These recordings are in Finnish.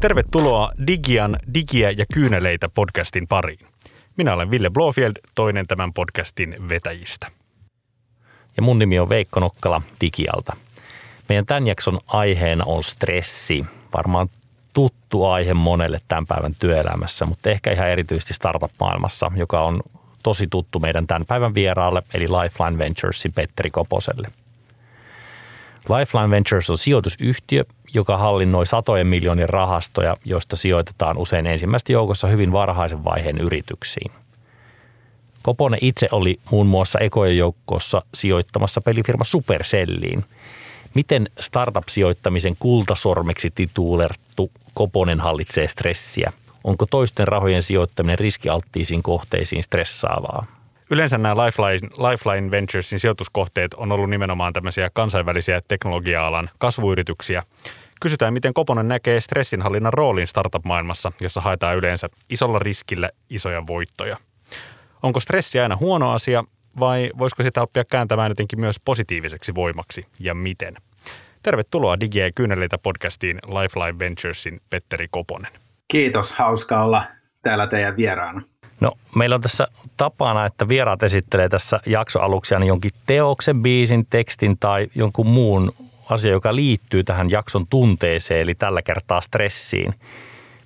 Tervetuloa Digian Digiä ja kyyneleitä podcastin pariin. Minä olen Ville Blofield, toinen tämän podcastin vetäjistä. Ja mun nimi on Veikko Nokkala Digialta. Meidän tämän jakson aiheena on stressi. Varmaan tuttu aihe monelle tämän päivän työelämässä, mutta ehkä ihan erityisesti startup-maailmassa, joka on tosi tuttu meidän tämän päivän vieraalle, eli Lifeline Venturesin Petteri Koposelle. Lifeline Ventures on sijoitusyhtiö, joka hallinnoi satojen miljoonien rahastoja, joista sijoitetaan usein ensimmäistä joukossa hyvin varhaisen vaiheen yrityksiin. Koponen itse oli muun muassa ekojen joukossa sijoittamassa pelifirma Supercelliin. Miten startup-sijoittamisen kultasormeksi tituulerttu Koponen hallitsee stressiä? Onko toisten rahojen sijoittaminen riskialttiisiin kohteisiin stressaavaa? Yleensä nämä Lifeline, Lifeline Venturesin sijoituskohteet on ollut nimenomaan tämmöisiä kansainvälisiä teknologia-alan kasvuyrityksiä. Kysytään, miten Koponen näkee stressinhallinnan roolin startup-maailmassa, jossa haetaan yleensä isolla riskillä isoja voittoja. Onko stressi aina huono asia vai voisiko sitä oppia kääntämään jotenkin myös positiiviseksi voimaksi ja miten? Tervetuloa Digi- ja Kyyneleitä podcastiin Lifeline Venturesin Petteri Koponen. Kiitos, hauska olla täällä teidän vieraana. No, meillä on tässä tapana, että vieraat esittelee tässä jaksoaluksi aina jonkin teoksen, biisin, tekstin tai jonkun muun asia, joka liittyy tähän jakson tunteeseen, eli tällä kertaa stressiin.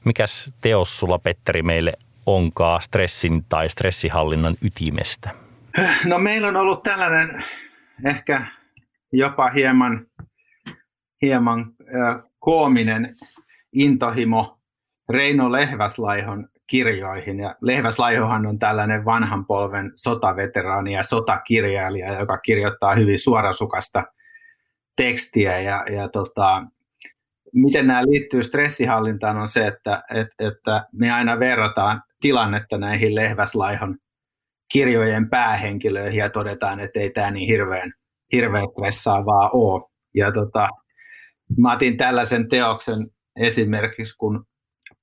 Mikäs teos sulla, Petteri, meille onkaa stressin tai stressihallinnan ytimestä? No meillä on ollut tällainen ehkä jopa hieman, hieman äh, koominen intohimo Reino Lehväslaihon kirjoihin. Ja Lehväslaihohan on tällainen vanhan polven sotaveteraani ja sotakirjailija, joka kirjoittaa hyvin suorasukasta tekstiä. Ja, ja tota, miten nämä liittyy stressihallintaan on se, että, että, että me aina verrataan tilannetta näihin Lehväslaihon kirjojen päähenkilöihin ja todetaan, että ei tämä niin hirveän, hirveän stressaavaa ole. Ja tota, mä otin tällaisen teoksen esimerkiksi kun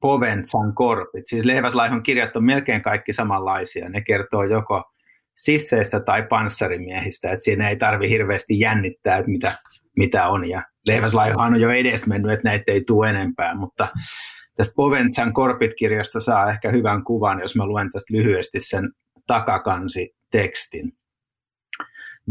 Poventsan korpit. Siis Lehväslaihon kirjat on melkein kaikki samanlaisia. Ne kertoo joko sisseistä tai panssarimiehistä, että siinä ei tarvi hirveästi jännittää, että mitä, mitä on. Ja Lehväslaihohan on jo edes mennyt, että näitä ei tule enempää, mutta tästä Poventsan korpit-kirjasta saa ehkä hyvän kuvan, jos mä luen tästä lyhyesti sen takakansi tekstin.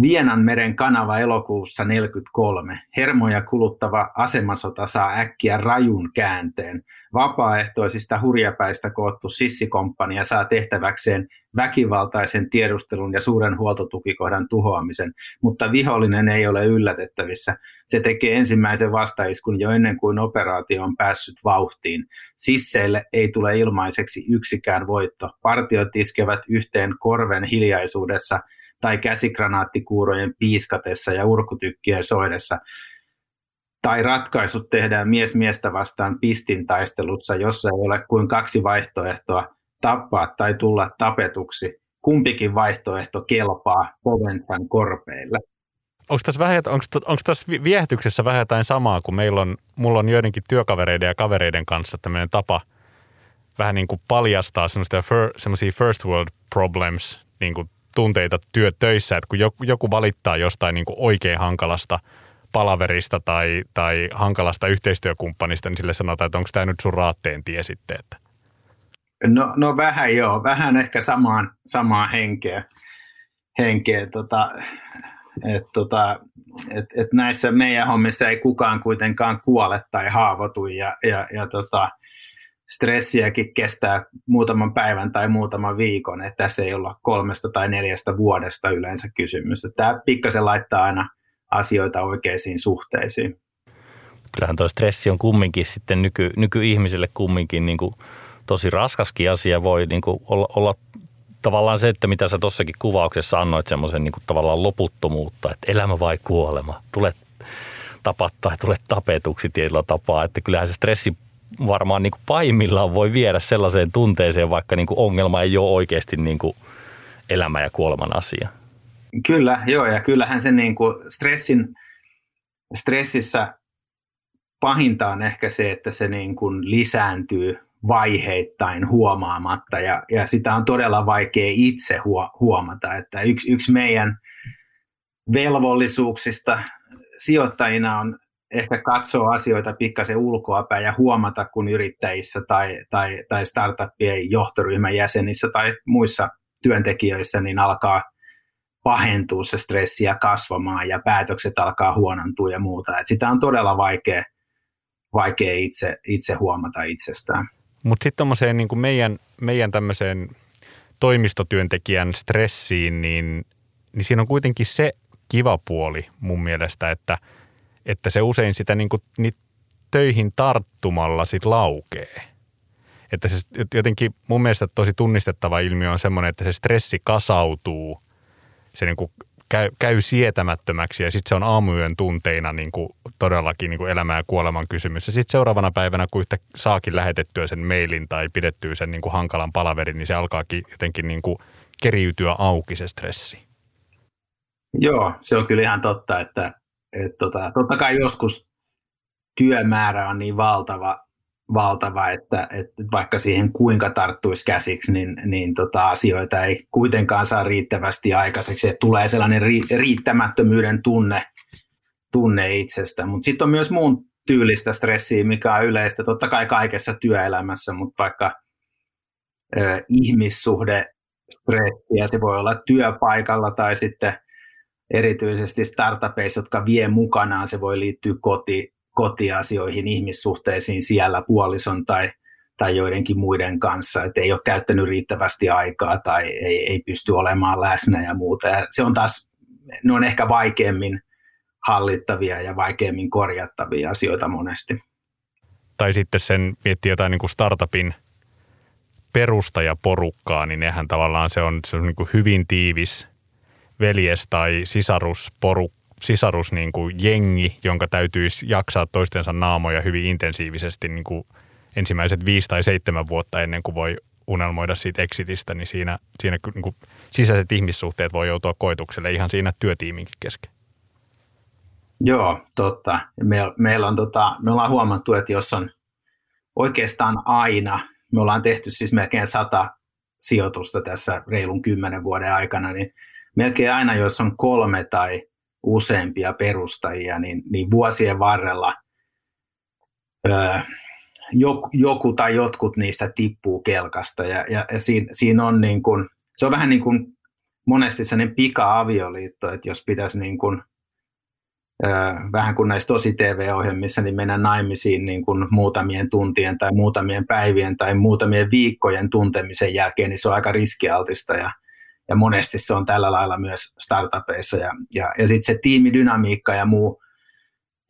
Vienanmeren kanava elokuussa 1943. Hermoja kuluttava asemasota saa äkkiä rajun käänteen. Vapaaehtoisista hurjapäistä koottu sissikomppania saa tehtäväkseen väkivaltaisen tiedustelun ja suuren huoltotukikohdan tuhoamisen, mutta vihollinen ei ole yllätettävissä. Se tekee ensimmäisen vastaiskun jo ennen kuin operaatio on päässyt vauhtiin. Sisseille ei tule ilmaiseksi yksikään voitto. Partiot iskevät yhteen korven hiljaisuudessa – tai käsikranaattikuurojen piiskatessa ja urkutykkien soidessa. Tai ratkaisut tehdään mies miestä vastaan pistin taistelussa, jossa ei ole kuin kaksi vaihtoehtoa, tappaa tai tulla tapetuksi. Kumpikin vaihtoehto kelpaa Poventsan korpeille. Onko tässä, vähän, onko, onko tässä viehätyksessä vähän jotain samaa, kun meillä on, mulla on joidenkin työkavereiden ja kavereiden kanssa tämmöinen tapa vähän niin kuin paljastaa semmoisia first world problems niin kuin tunteita työtöissä, että kun joku, valittaa jostain niin kuin oikein hankalasta palaverista tai, tai hankalasta yhteistyökumppanista, niin sille sanotaan, että onko tämä nyt sun raatteen tie sitten? Että. No, no vähän joo, vähän ehkä samaan, samaan henkeä. henkeä tota, et, tota, et, et näissä meidän hommissa ei kukaan kuitenkaan kuole tai haavoitu ja, ja, ja tota, stressiäkin kestää muutaman päivän tai muutaman viikon, että tässä ei olla kolmesta tai neljästä vuodesta yleensä kysymys. Tämä pikkasen laittaa aina asioita oikeisiin suhteisiin. Kyllähän tuo stressi on kumminkin sitten nyky, nykyihmiselle kumminkin niin kuin tosi raskaskin asia voi niin kuin olla, olla tavallaan se, että mitä sä tuossakin kuvauksessa annoit semmoisen niin tavallaan loputtomuutta, että elämä vai kuolema, tulet tapat tai tulet tapetuksi tietyllä tapaa, että kyllähän se stressi varmaan niin kuin pahimmillaan voi viedä sellaiseen tunteeseen, vaikka niin kuin ongelma ei ole oikeasti niin kuin elämä ja kuoleman asia. Kyllä, joo, ja kyllähän se niin kuin stressin, stressissä pahinta on ehkä se, että se niin kuin lisääntyy vaiheittain huomaamatta ja, ja sitä on todella vaikea itse huomata, että yksi, yksi meidän velvollisuuksista sijoittajina on ehkä katsoa asioita pikkasen ulkoapäin ja huomata, kun yrittäjissä tai, tai, tai startuppien johtoryhmän jäsenissä tai muissa työntekijöissä niin alkaa pahentua se stressi ja kasvamaan ja päätökset alkaa huonontua ja muuta. Et sitä on todella vaikea, vaikea itse, itse huomata itsestään. Mutta sitten tuommoiseen niin meidän, meidän tämmöiseen toimistotyöntekijän stressiin, niin, niin siinä on kuitenkin se kiva puoli mun mielestä, että, että se usein sitä niin kuin, niin töihin tarttumalla sit laukee. Että se jotenkin mun mielestä tosi tunnistettava ilmiö on semmoinen, että se stressi kasautuu, se niin kuin käy, käy sietämättömäksi ja sitten se on aamuyön tunteina niin kuin todellakin niin kuin elämän ja kuoleman kysymys. Ja sitten seuraavana päivänä, kun yhtä saakin lähetettyä sen mailin tai pidettyä sen niin kuin hankalan palaverin, niin se alkaakin jotenkin niin kuin keriytyä auki se stressi. Joo, se on kyllä ihan totta, että, että tota, totta kai joskus työmäärä on niin valtava, valtava, että, että vaikka siihen kuinka tarttuisi käsiksi, niin, niin tota, asioita ei kuitenkaan saa riittävästi aikaiseksi. Että tulee sellainen ri, riittämättömyyden tunne, tunne itsestä. Mutta sitten on myös muun tyylistä stressiä, mikä on yleistä totta kai kaikessa työelämässä, mutta vaikka ö, ihmissuhde stressiä, se voi olla työpaikalla tai sitten erityisesti startupeissa, jotka vie mukanaan, se voi liittyä koti, kotiasioihin, ihmissuhteisiin siellä puolison tai, tai joidenkin muiden kanssa, että ei ole käyttänyt riittävästi aikaa tai ei, ei pysty olemaan läsnä ja muuta. Ja se on taas, ne on ehkä vaikeammin hallittavia ja vaikeammin korjattavia asioita monesti. Tai sitten sen miettii jotain niin kuin startupin perustajaporukkaa, niin nehän tavallaan se on, se on niin kuin hyvin tiivis veljes- tai sisarusporukka sisarus niin kuin jengi, jonka täytyisi jaksaa toistensa naamoja hyvin intensiivisesti niin kuin ensimmäiset viisi tai seitsemän vuotta ennen kuin voi unelmoida siitä exitistä, niin siinä, siinä niin kuin sisäiset ihmissuhteet voi joutua koetukselle ihan siinä työtiiminkin kesken. Joo, totta. Meillä, meillä on, tota, me ollaan huomattu, että jos on oikeastaan aina, me ollaan tehty siis melkein sata sijoitusta tässä reilun kymmenen vuoden aikana, niin melkein aina, jos on kolme tai useampia perustajia, niin, niin vuosien varrella ö, joku tai jotkut niistä tippuu kelkasta. Ja, ja, ja siinä, siinä on niin kuin, se on vähän niin kuin monesti sellainen pika-avioliitto, että jos pitäisi niin kuin, ö, vähän kuin näissä tosi TV-ohjelmissa, niin mennä naimisiin niin kuin muutamien tuntien tai muutamien päivien tai muutamien viikkojen tuntemisen jälkeen, niin se on aika riskialtista ja ja monesti se on tällä lailla myös startupeissa ja, ja, ja sitten se tiimidynamiikka ja muu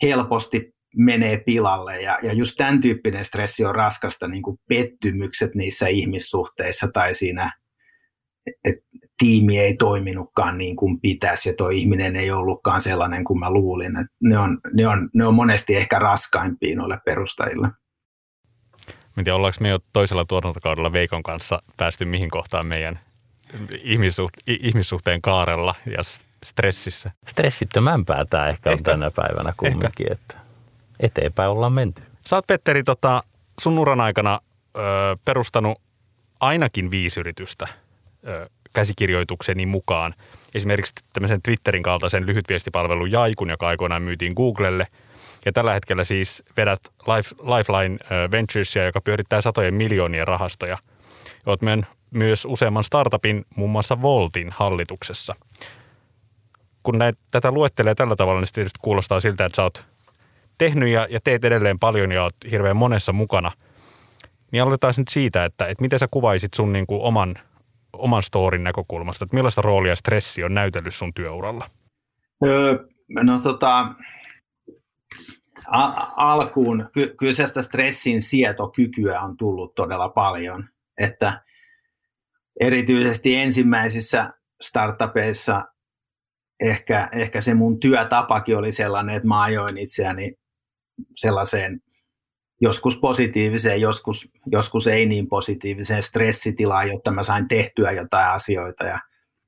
helposti menee pilalle ja, ja just tämän tyyppinen stressi on raskasta, niin kuin pettymykset niissä ihmissuhteissa tai siinä, että tiimi ei toiminutkaan niin kuin pitäisi ja tuo ihminen ei ollutkaan sellainen kuin mä luulin. Että ne, on, ne, on, ne on monesti ehkä raskaimpia noille perustajille. Miten ollaanko me jo toisella tuotantokaudella Veikon kanssa päästy mihin kohtaan meidän ihmissuht, ihmissuhteen kaarella ja stressissä. Stressittömämpää tämä ehkä on ehkä. tänä päivänä kumminkin, ehkä. että eteenpäin ollaan menty. Sä oot Petteri tota, sun uran aikana ö, perustanut ainakin viisi yritystä ö, käsikirjoitukseni mukaan. Esimerkiksi tämmöisen Twitterin kaltaisen lyhytviestipalvelun Jaikun, joka aikoinaan myytiin Googlelle. Ja tällä hetkellä siis vedät Life, Lifeline Venturesia, joka pyörittää satojen miljoonien rahastoja. Oot meidän myös useamman startupin, muun muassa Voltin hallituksessa. Kun näet, tätä luettelee tällä tavalla, niin tietysti kuulostaa siltä, että sä oot tehnyt ja, ja teet edelleen paljon ja oot hirveän monessa mukana. Niin aloitetaan nyt siitä, että, että miten sä kuvaisit sun niin kuin oman, oman storin näkökulmasta, että millaista roolia stressi on näytellyt sun työuralla? Öö, no tota, a- alkuun ky- kyllä sitä stressin sietokykyä on tullut todella paljon, että erityisesti ensimmäisissä startupeissa ehkä, ehkä se mun työtapakin oli sellainen, että mä ajoin itseäni sellaiseen joskus positiiviseen, joskus, joskus ei niin positiiviseen stressitilaan, jotta mä sain tehtyä jotain asioita. Ja,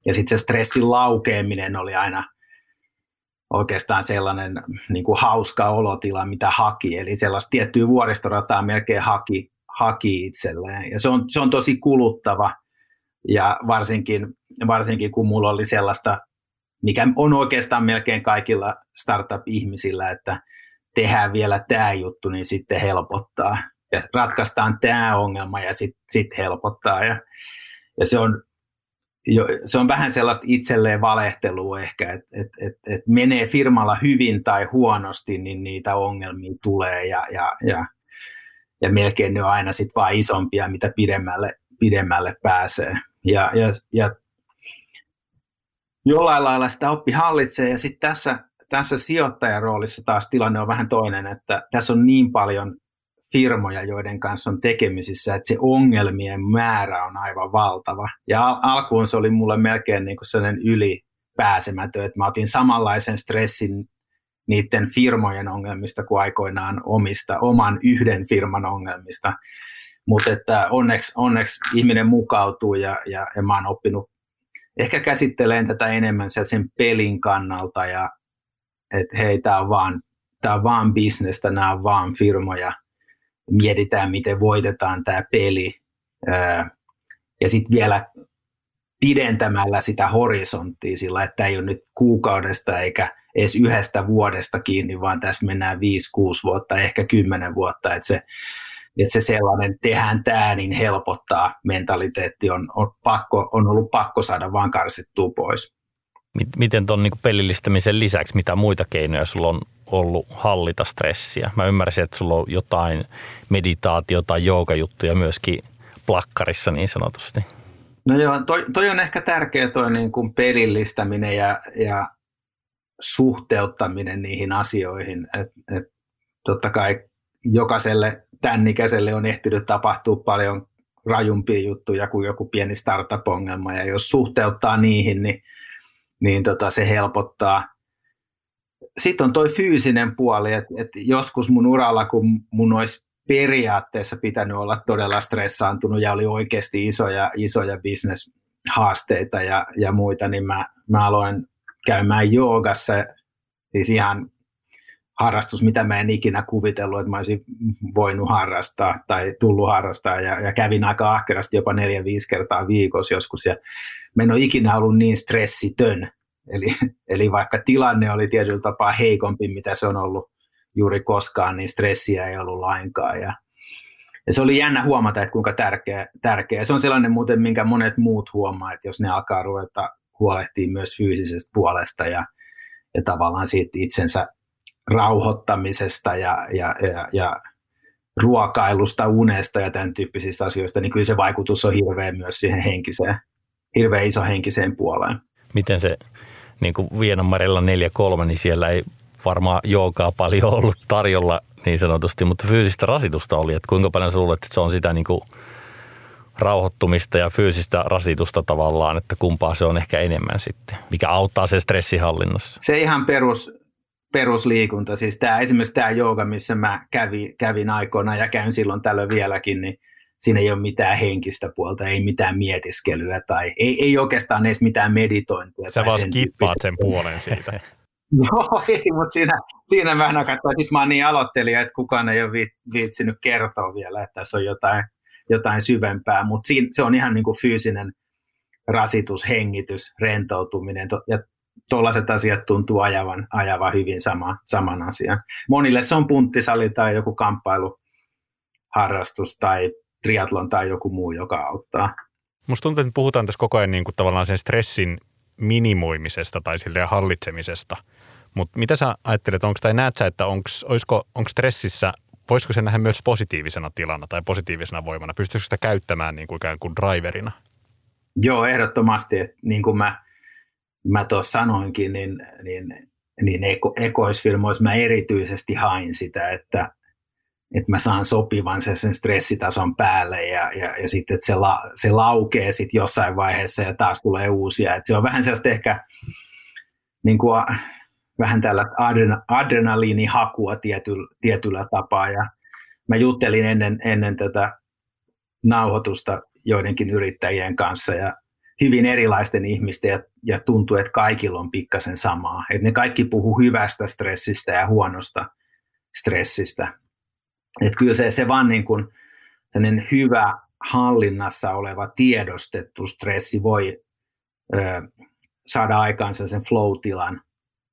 ja sitten se stressin laukeaminen oli aina oikeastaan sellainen niin kuin hauska olotila, mitä haki. Eli sellaista tiettyä vuoristorataa melkein haki, haki itselleen. Ja se on, se on tosi kuluttava ja varsinkin, varsinkin kun mulla oli sellaista, mikä on oikeastaan melkein kaikilla startup-ihmisillä, että tehdään vielä tämä juttu, niin sitten helpottaa. Ja ratkaistaan tämä ongelma ja sitten sit helpottaa. Ja, ja se, on, jo, se on vähän sellaista itselleen valehtelua ehkä, että et, et, et menee firmalla hyvin tai huonosti, niin niitä ongelmia tulee ja, ja, ja, ja melkein ne on aina sitten vaan isompia, mitä pidemmälle, pidemmälle pääsee. Ja, ja, ja jollain lailla sitä oppi hallitsee ja sitten tässä, tässä sijoittajan roolissa taas tilanne on vähän toinen, että tässä on niin paljon firmoja, joiden kanssa on tekemisissä, että se ongelmien määrä on aivan valtava. Ja al- alkuun se oli mulle melkein niin kuin sellainen ylipääsemätön, että mä otin samanlaisen stressin niiden firmojen ongelmista kuin aikoinaan omista, oman yhden firman ongelmista. Mutta että onneksi, onneksi ihminen mukautuu ja, ja, ja mä oon oppinut ehkä käsitteleen tätä enemmän sen pelin kannalta ja että hei, tämä on vaan, tää on vaan bisnestä, nämä on vaan firmoja, mietitään miten voitetaan tämä peli ja sitten vielä pidentämällä sitä horisonttia sillä, että ei ole nyt kuukaudesta eikä edes yhdestä vuodesta kiinni, vaan tässä mennään 5-6 vuotta, ehkä 10 vuotta, että se, että se sellainen tehdään tämä, niin helpottaa mentaliteetti on, on, pakko, on ollut pakko saada vaan karsittua pois. Miten tuon niin pelillistämisen lisäksi, mitä muita keinoja sulla on ollut hallita stressiä? Mä ymmärsin, että sulla on jotain meditaatiota tai joogajuttuja myöskin plakkarissa niin sanotusti. No joo, toi, toi on ehkä tärkeä toi niin kuin pelillistäminen ja, ja suhteuttaminen niihin asioihin. Et, et, totta kai jokaiselle tämän ikäiselle on ehtinyt tapahtua paljon rajumpia juttuja kuin joku pieni startup-ongelma, ja jos suhteuttaa niihin, niin, niin tota, se helpottaa. Sitten on toi fyysinen puoli, että et joskus mun uralla, kun mun olisi periaatteessa pitänyt olla todella stressaantunut ja oli oikeasti isoja, isoja bisneshaasteita ja, ja muita, niin mä, mä aloin käymään joogassa, siis ihan harrastus, mitä mä en ikinä kuvitellut, että mä olisin voinut harrastaa tai tullut harrastaa ja, ja kävin aika ahkerasti jopa neljä-viisi kertaa viikossa joskus ja mä en ole ikinä ollut niin stressitön. Eli, eli vaikka tilanne oli tietyllä tapaa heikompi, mitä se on ollut juuri koskaan, niin stressiä ei ollut lainkaan ja, ja se oli jännä huomata, että kuinka tärkeä, tärkeä. Se on sellainen muuten, minkä monet muut huomaa, että jos ne alkaa ruveta huolehtii myös fyysisestä puolesta ja, ja tavallaan siitä itsensä rauhoittamisesta ja, ja, ja, ja ruokailusta, unesta ja tämän tyyppisistä asioista, niin kyllä se vaikutus on hirveä myös siihen henkiseen, hirveän iso henkiseen puoleen. Miten se niin kuin Vienanmarilla 4-3, niin siellä ei varmaan joogaa paljon ollut tarjolla niin sanotusti, mutta fyysistä rasitusta oli, että kuinka paljon sä luulet, että se on sitä niin kuin rauhoittumista ja fyysistä rasitusta tavallaan, että kumpaa se on ehkä enemmän sitten, mikä auttaa sen stressihallinnassa? Se ihan perus, perusliikunta, siis tämä, esimerkiksi tämä jooga, missä mä kävin, kävin aikoina ja käyn silloin tällöin vieläkin, niin siinä ei ole mitään henkistä puolta, ei mitään mietiskelyä tai ei, ei oikeastaan edes mitään meditointia. Sä vaan skippaat sen puolen siitä. Joo, ei, mutta siinä, siinä vähän katsoin, että mä oon niin aloittelija, että kukaan ei ole viitsinyt kertoa vielä, että tässä on jotain jotain syvempää, mutta se on ihan niin kuin fyysinen rasitus, hengitys, rentoutuminen ja tuollaiset asiat tuntuu ajavan, ajavan hyvin sama, saman asian. Monille se on punttisali tai joku kamppailuharrastus tai triatlon tai joku muu, joka auttaa. Musta tuntuu, että puhutaan tässä koko ajan niin kuin tavallaan sen stressin minimoimisesta tai silleen hallitsemisesta. Mutta mitä sä ajattelet, onko tai näet sä, että onko stressissä voisiko se nähdä myös positiivisena tilana tai positiivisena voimana? Pystyisikö sitä käyttämään niin kuin ikään kuin driverina? Joo, ehdottomasti. Että niin kuin mä, mä tuossa sanoinkin, niin, niin, niin eko, ekoisfilmoissa mä erityisesti hain sitä, että, että mä saan sopivan sen, sen stressitason päälle ja, ja, ja sitten, että se, la, se laukee sitten jossain vaiheessa ja taas tulee uusia. Että se on vähän sellaista ehkä niin kuin, vähän tällä adrena, adrenaliinihakua tietyllä, tietyllä tapaa. Ja mä juttelin ennen, ennen tätä nauhoitusta joidenkin yrittäjien kanssa ja hyvin erilaisten ihmisten ja, ja tuntuu, että kaikilla on pikkasen samaa. Että ne kaikki puhuu hyvästä stressistä ja huonosta stressistä. Että kyllä se, se vaan niin kuin hyvä hallinnassa oleva tiedostettu stressi voi ö, saada aikaansa sen flow-tilan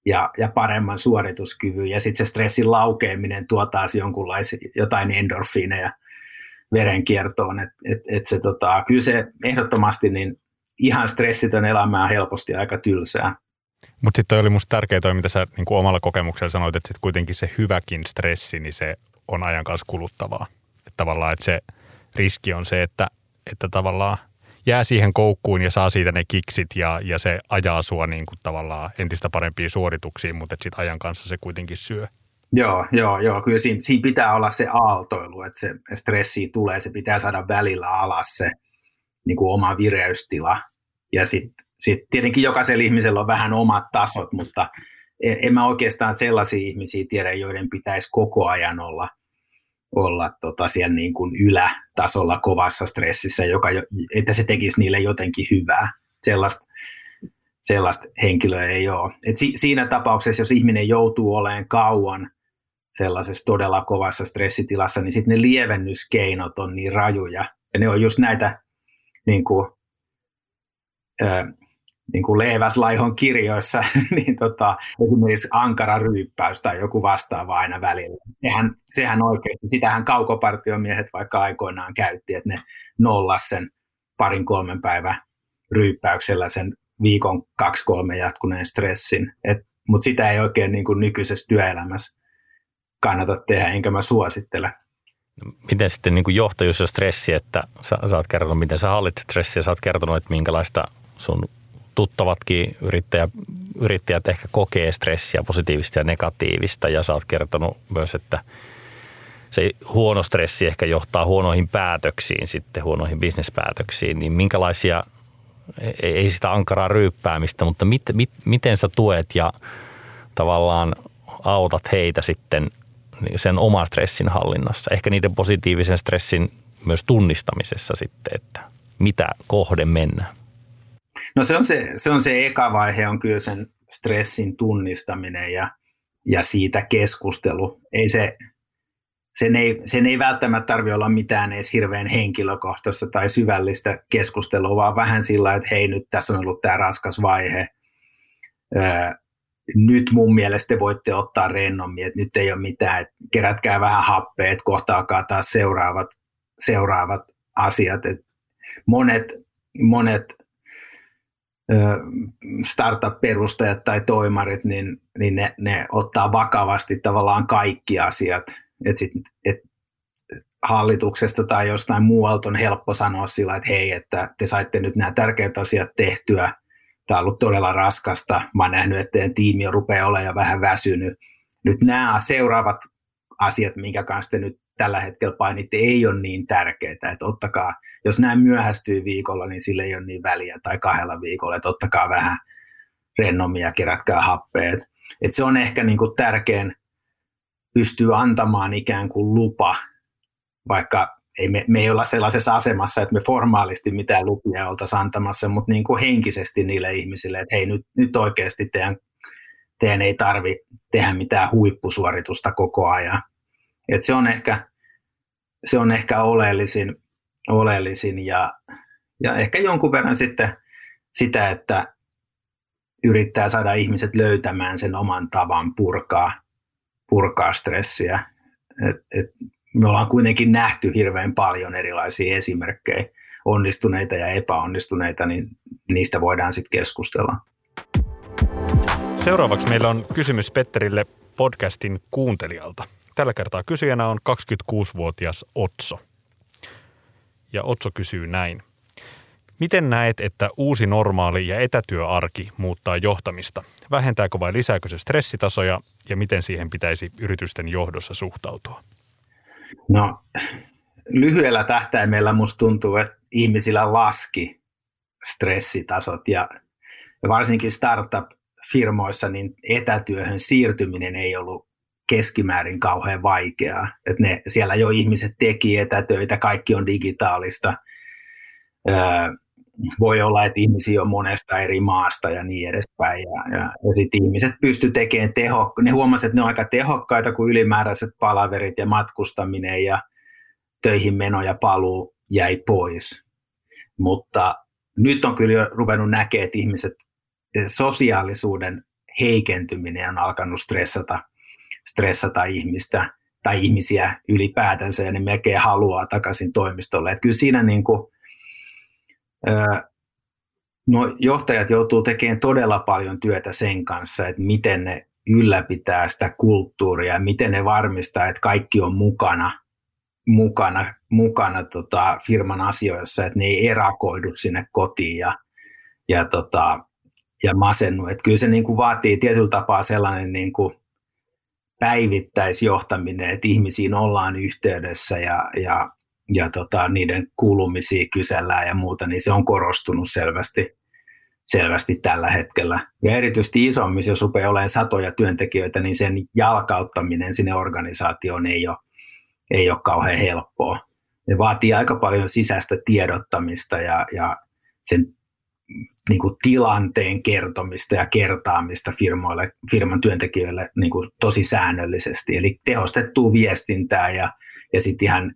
ja, ja paremman suorituskyvyn. Ja sitten se stressin laukeaminen tuo taas jotain endorfiineja verenkiertoon. Et, et, et se, tota, kyllä se ehdottomasti niin ihan stressitön elämää helposti aika tylsää. Mutta sitten oli musta tärkeää toi, mitä sä niin kuin omalla kokemuksella sanoit, että sit kuitenkin se hyväkin stressi, niin se on ajan kanssa kuluttavaa. Että tavallaan, että se riski on se, että, että tavallaan jää siihen koukkuun ja saa siitä ne kiksit ja, ja se ajaa sua niin kuin tavallaan entistä parempiin suorituksiin, mutta sitten ajan kanssa se kuitenkin syö. Joo, joo, joo. Kyllä siinä, siinä pitää olla se aaltoilu, että se stressi tulee, se pitää saada välillä alas se niin kuin oma vireystila. Ja sitten sit tietenkin jokaisella ihmisellä on vähän omat tasot, mutta en mä oikeastaan sellaisia ihmisiä tiedä, joiden pitäisi koko ajan olla, olla tota siellä niin kuin ylätasolla kovassa stressissä, joka, että se tekisi niille jotenkin hyvää. Sellaista, sellaista henkilöä ei ole. Et si, siinä tapauksessa, jos ihminen joutuu olemaan kauan sellaisessa todella kovassa stressitilassa, niin sitten ne lievennyskeinot on niin rajuja. Ja ne on just näitä niin kuin, niin kuin Leeväslaihon kirjoissa, niin tota, esimerkiksi ankara ryyppäys tai joku vastaava aina välillä. Sehän, sehän oikeasti, sitähän kaukopartiomiehet vaikka aikoinaan käytti, että ne nollas sen parin kolmen päivän ryyppäyksellä sen viikon kaksi kolme jatkuneen stressin. Mutta sitä ei oikein niin kuin nykyisessä työelämässä kannata tehdä, enkä mä suosittele. Miten sitten niin kuin johtajuus ja stressi, että sä, sä oot kertonut, miten sä hallitset stressiä, sä oot kertonut, että minkälaista sun tuttavatkin yrittäjä, yrittäjät ehkä kokee stressiä positiivista ja negatiivista ja sä oot kertonut myös, että se huono stressi ehkä johtaa huonoihin päätöksiin sitten, huonoihin bisnespäätöksiin, niin minkälaisia, ei sitä ankaraa ryyppäämistä, mutta mit, mit, miten sä tuet ja tavallaan autat heitä sitten sen oman stressin hallinnassa, ehkä niiden positiivisen stressin myös tunnistamisessa sitten, että mitä kohde mennään? No se on se, se, on se eka vaihe, on kyllä sen stressin tunnistaminen ja, ja siitä keskustelu. Ei se, sen, ei, sen ei välttämättä tarvitse olla mitään edes hirveän henkilökohtaista tai syvällistä keskustelua, vaan vähän sillä, että hei nyt tässä on ollut tämä raskas vaihe. Öö, nyt mun mielestä te voitte ottaa rennommin, että nyt ei ole mitään, että kerätkää vähän happea, että kohta alkaa taas seuraavat, seuraavat asiat. Et monet, monet startup-perustajat tai toimarit, niin, niin ne, ne ottaa vakavasti tavallaan kaikki asiat. Et sit, et hallituksesta tai jostain muualta on helppo sanoa sillä, että hei, että te saitte nyt nämä tärkeät asiat tehtyä, tämä on ollut todella raskasta, mä oon nähnyt, että teidän tiimi on rupeaa olemaan jo vähän väsynyt. Nyt nämä seuraavat asiat, minkä kanssa te nyt tällä hetkellä painitte, ei ole niin tärkeitä, että ottakaa – jos näin myöhästyy viikolla, niin sille ei ole niin väliä, tai kahdella viikolla, että ottakaa vähän rennomia kerätkää happeet. Et se on ehkä niin kuin tärkein pystyy antamaan ikään kuin lupa, vaikka ei me, me ei olla sellaisessa asemassa, että me formaalisti mitään lupia oltaisiin antamassa, mutta niin kuin henkisesti niille ihmisille, että hei nyt, nyt oikeasti teidän, teidän ei tarvi tehdä mitään huippusuoritusta koko ajan. Et se on ehkä, se on ehkä oleellisin, oleellisin ja, ja ehkä jonkun verran sitten sitä, että yrittää saada ihmiset löytämään sen oman tavan purkaa, purkaa stressiä. Et, et me ollaan kuitenkin nähty hirveän paljon erilaisia esimerkkejä, onnistuneita ja epäonnistuneita, niin niistä voidaan sitten keskustella. Seuraavaksi meillä on kysymys Petterille podcastin kuuntelijalta. Tällä kertaa kysyjänä on 26-vuotias Otso. Ja Otso kysyy näin. Miten näet, että uusi normaali ja etätyöarki muuttaa johtamista? Vähentääkö vai lisääkö se stressitasoja ja miten siihen pitäisi yritysten johdossa suhtautua? No lyhyellä tähtäimellä musta tuntuu, että ihmisillä laski stressitasot ja varsinkin startup-firmoissa niin etätyöhön siirtyminen ei ollut keskimäärin kauhean vaikeaa. Että ne, siellä jo ihmiset teki etätöitä, kaikki on digitaalista. Öö, voi olla, että ihmisiä on monesta eri maasta ja niin edespäin. Ja, ja, ja sitten ihmiset pysty tekemään tehokkaita. Ne huomasivat, että ne on aika tehokkaita kuin ylimääräiset palaverit ja matkustaminen ja töihin meno ja paluu jäi pois. Mutta nyt on kyllä jo ruvennut näkemään, että ihmiset, sosiaalisuuden heikentyminen on alkanut stressata, stressata ihmistä tai ihmisiä ylipäätänsä ja ne melkein haluaa takaisin toimistolle. Että kyllä siinä niin kuin, no, johtajat joutuu tekemään todella paljon työtä sen kanssa, että miten ne ylläpitää sitä kulttuuria, miten ne varmistaa, että kaikki on mukana, mukana, mukana tota, firman asioissa, että ne ei erakoidu sinne kotiin ja, ja, tota, ja masennu. Että kyllä se niin kuin vaatii tietyllä tapaa sellainen niin kuin päivittäisjohtaminen, että ihmisiin ollaan yhteydessä ja, ja, ja tota, niiden kuulumisia kysellään ja muuta, niin se on korostunut selvästi, selvästi tällä hetkellä. Ja erityisesti isommissa, jos rupeaa olemaan satoja työntekijöitä, niin sen jalkauttaminen sinne organisaatioon ei ole, ei ole kauhean helppoa. Ne vaatii aika paljon sisäistä tiedottamista ja, ja sen niin kuin tilanteen kertomista ja kertaamista firmoille, firman työntekijöille niin kuin tosi säännöllisesti. Eli tehostettua viestintää ja, ja sitten ihan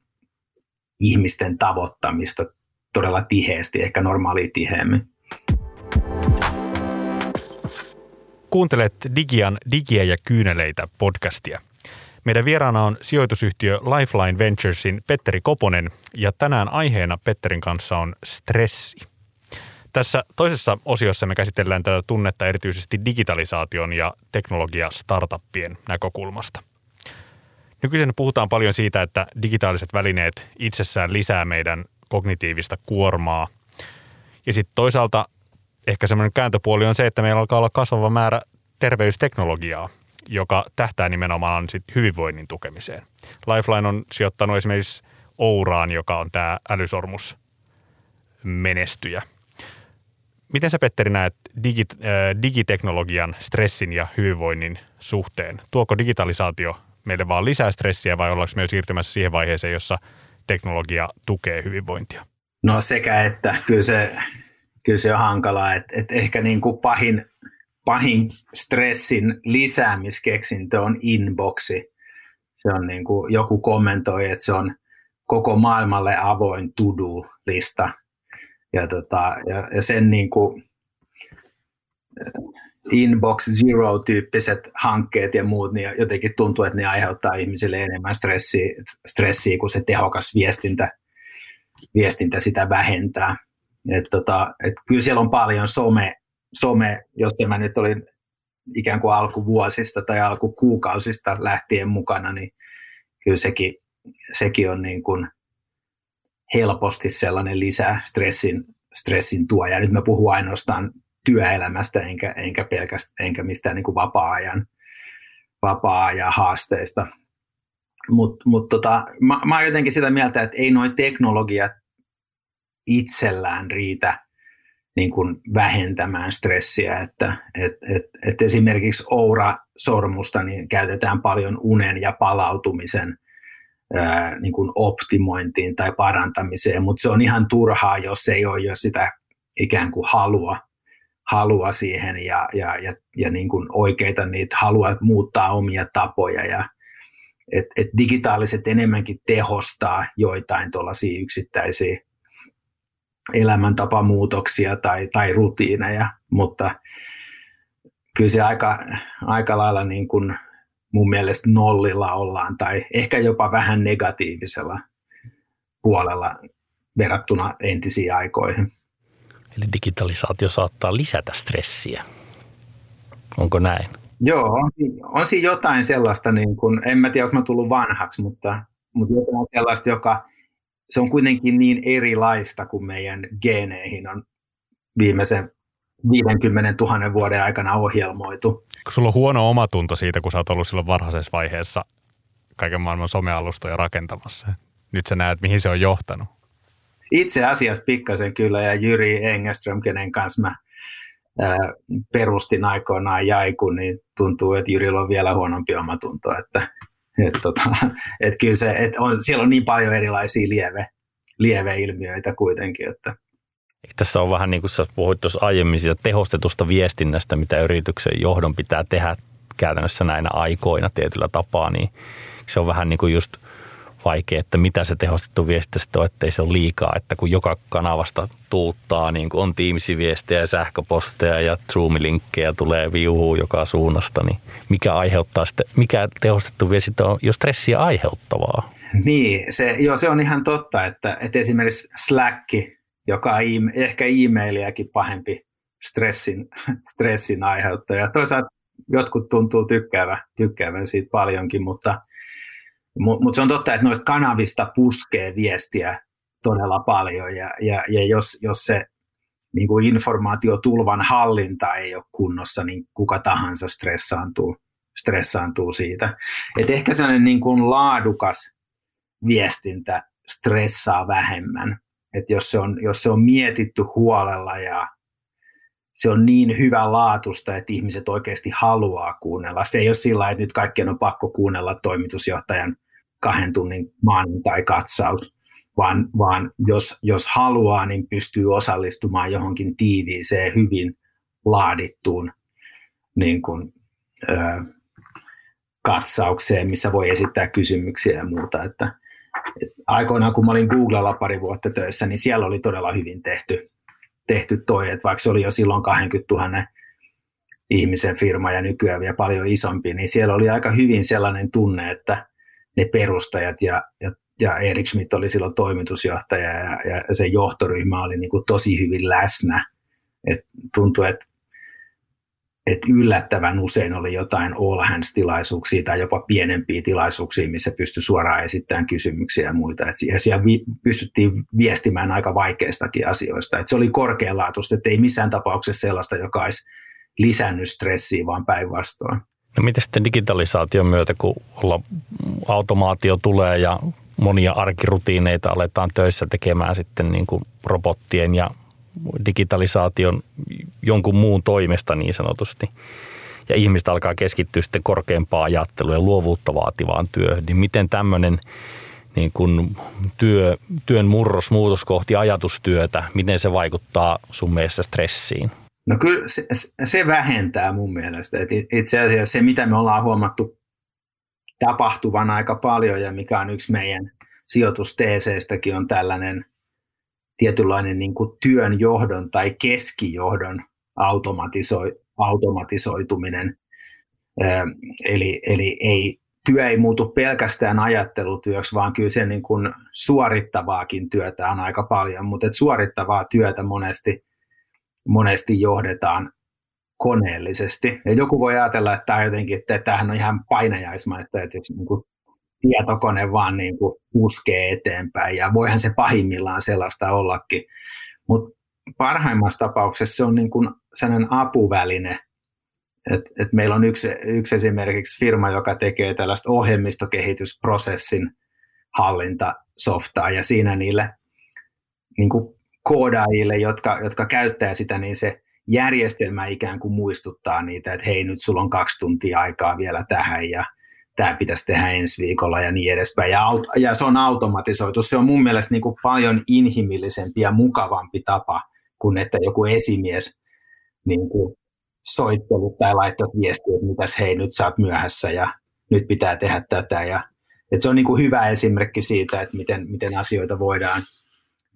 ihmisten tavoittamista todella tiheesti, ehkä normaalia tiheemmin. Kuuntelet Digian Digiä ja kyyneleitä podcastia. Meidän vieraana on sijoitusyhtiö Lifeline Venturesin Petteri Koponen ja tänään aiheena Petterin kanssa on stressi. Tässä toisessa osiossa me käsitellään tätä tunnetta erityisesti digitalisaation ja teknologia-startuppien näkökulmasta. Nykyisin puhutaan paljon siitä, että digitaaliset välineet itsessään lisää meidän kognitiivista kuormaa. Ja sitten toisaalta ehkä semmoinen kääntöpuoli on se, että meillä alkaa olla kasvava määrä terveysteknologiaa, joka tähtää nimenomaan sit hyvinvoinnin tukemiseen. Lifeline on sijoittanut esimerkiksi Ouraan, joka on tämä älysormus menestyjä – Miten sä Petteri näet digit, äh, digiteknologian, stressin ja hyvinvoinnin suhteen? Tuoko digitalisaatio meille vaan lisää stressiä vai ollaanko me siirtymässä siihen vaiheeseen, jossa teknologia tukee hyvinvointia? No sekä että kyllä se, kyllä se on hankalaa, että, että ehkä niin kuin pahin, pahin stressin lisäämiskeksintö on inboxi. Se on niin kuin, joku kommentoi, että se on koko maailmalle avoin to-do-lista – ja, tota, ja, ja sen niin kuin inbox zero-tyyppiset hankkeet ja muut, niin jotenkin tuntuu, että ne aiheuttaa ihmisille enemmän stressiä, stressiä kuin se tehokas viestintä, viestintä sitä vähentää. Et tota, et kyllä siellä on paljon some, some, jos mä nyt olin ikään kuin alkuvuosista tai alkukuukausista lähtien mukana, niin kyllä sekin, sekin on niin kuin helposti sellainen lisää stressin, stressin tuoja. Nyt mä puhun ainoastaan työelämästä enkä, enkä pelkästään enkä mistään niin kuin vapaa-ajan, vapaa-ajan haasteista. Mutta mut tota, mä, mä oon jotenkin sitä mieltä, että ei noin teknologiat itsellään riitä niin kuin vähentämään stressiä, että et, et, et esimerkiksi Oura-sormusta niin käytetään paljon unen ja palautumisen ää, niin kuin optimointiin tai parantamiseen, mutta se on ihan turhaa, jos ei ole jo sitä ikään kuin halua, halua siihen ja, ja, ja, ja niin kuin oikeita niitä halua muuttaa omia tapoja ja et, et digitaaliset enemmänkin tehostaa joitain tuollaisia yksittäisiä elämäntapamuutoksia tai, tai rutiineja, mutta kyllä se aika, aika lailla niin kuin mun mielestä nollilla ollaan tai ehkä jopa vähän negatiivisella puolella verrattuna entisiin aikoihin. Eli digitalisaatio saattaa lisätä stressiä. Onko näin? Joo, on, on siinä jotain sellaista, niin kuin, en mä tiedä, onko mä tullut vanhaksi, mutta, mutta jotain sellaista, joka se on kuitenkin niin erilaista kuin meidän geeneihin on viimeisen 50 000 vuoden aikana ohjelmoitu. Kun sulla on huono omatunto siitä, kun sä oot ollut silloin varhaisessa vaiheessa kaiken maailman somealustoja rakentamassa. Nyt sä näet, mihin se on johtanut. Itse asiassa pikkasen kyllä, ja Jyri Engeström, kenen kanssa mä ää, perustin aikoinaan Jaiku, niin tuntuu, että Jyrillä on vielä huonompi omatunto. Että, et, tota, et kyllä se, et on, siellä on niin paljon erilaisia lieve, lieveilmiöitä kuitenkin, että tässä on vähän niin kuin sä puhuit tuossa aiemmin siitä tehostetusta viestinnästä, mitä yrityksen johdon pitää tehdä käytännössä näinä aikoina tietyllä tapaa, niin se on vähän niin kuin just vaikea, että mitä se tehostettu viesti sitten on, ettei se ole liikaa, että kun joka kanavasta tuuttaa, niin kuin on tiimisiviestejä ja sähköposteja ja Zoom-linkkejä tulee viuhuu joka suunnasta, niin mikä aiheuttaa sitten, mikä tehostettu viesti on jo stressiä aiheuttavaa? Niin, se, joo, se on ihan totta, että, että esimerkiksi Slack, joka on ehkä e-mailiakin pahempi stressin, stressin aiheuttaja. Toisaalta jotkut tuntuu tykkäävän, tykkäävän siitä paljonkin, mutta, mutta se on totta, että noista kanavista puskee viestiä todella paljon ja, ja, ja jos, jos se niin kuin informaatiotulvan hallinta ei ole kunnossa, niin kuka tahansa stressaantuu, stressaantuu siitä. Et ehkä sellainen niin kuin laadukas viestintä stressaa vähemmän. Et jos, se on, jos se on mietitty huolella ja se on niin hyvä laatusta, että ihmiset oikeasti haluaa kuunnella. Se ei ole sillä että nyt kaikkien on pakko kuunnella toimitusjohtajan kahden tunnin maanantai-katsaus, vaan, vaan jos, jos haluaa, niin pystyy osallistumaan johonkin tiiviiseen, hyvin laadittuun niin kuin, ö, katsaukseen, missä voi esittää kysymyksiä ja muuta. Että, et aikoinaan, kun mä olin Googlella pari vuotta töissä, niin siellä oli todella hyvin tehty, tehty toi, että vaikka se oli jo silloin 20 000 ihmisen firma ja nykyään vielä paljon isompi, niin siellä oli aika hyvin sellainen tunne, että ne perustajat ja, ja, ja Erik Schmidt oli silloin toimitusjohtaja ja, ja se johtoryhmä oli niin kuin tosi hyvin läsnä. Et tuntui, että et yllättävän usein oli jotain all hands-tilaisuuksia tai jopa pienempiä tilaisuuksia, missä pystyi suoraan esittämään kysymyksiä ja muita. Et ja siellä vi- pystyttiin viestimään aika vaikeistakin asioista. Et se oli korkealaatuista, että ei missään tapauksessa sellaista, joka olisi lisännyt stressiä, vaan päinvastoin. No miten sitten digitalisaation myötä, kun automaatio tulee ja monia arkirutiineita aletaan töissä tekemään sitten niin kuin robottien ja digitalisaation jonkun muun toimesta niin sanotusti, ja ihmistä alkaa keskittyä sitten korkeampaan ajatteluun ja luovuutta vaativaan työhön, niin miten tämmöinen niin kuin työ, työn murros, muutos kohti ajatustyötä, miten se vaikuttaa sun mielestä stressiin? No kyllä se, se vähentää mun mielestä. Et itse asiassa se, mitä me ollaan huomattu tapahtuvan aika paljon ja mikä on yksi meidän sijoitusteeseistäkin on tällainen tietynlainen niin kuin työn johdon tai keskijohdon automatisoi, automatisoituminen. Eli, eli ei, työ ei muutu pelkästään ajattelutyöksi, vaan kyllä se niin kuin suorittavaakin työtä on aika paljon, mutta et suorittavaa työtä monesti, monesti johdetaan koneellisesti. Ja joku voi ajatella, että tämä jotenkin, että tämähän on ihan painajaismaista, että jos niin kuin tietokone vaan niin kuin puskee eteenpäin ja voihan se pahimmillaan sellaista ollakin. Mutta parhaimmassa tapauksessa se on niin kuin sellainen apuväline. Et, et meillä on yksi, yksi esimerkiksi firma, joka tekee tällaista ohjelmistokehitysprosessin hallintasoftaa ja siinä niille niin kuin koodaajille, jotka, jotka käyttää sitä, niin se järjestelmä ikään kuin muistuttaa niitä, että hei nyt sulla on kaksi tuntia aikaa vielä tähän ja tämä pitäisi tehdä ensi viikolla ja niin edespäin. Ja, ja se on automatisoitu. Se on mun mielestä niin kuin paljon inhimillisempi ja mukavampi tapa kuin että joku esimies niin kuin soittelu tai laittaa viestiä, että mitäs hei nyt sä oot myöhässä ja nyt pitää tehdä tätä. Ja, että se on niin kuin hyvä esimerkki siitä, että miten, miten asioita voidaan,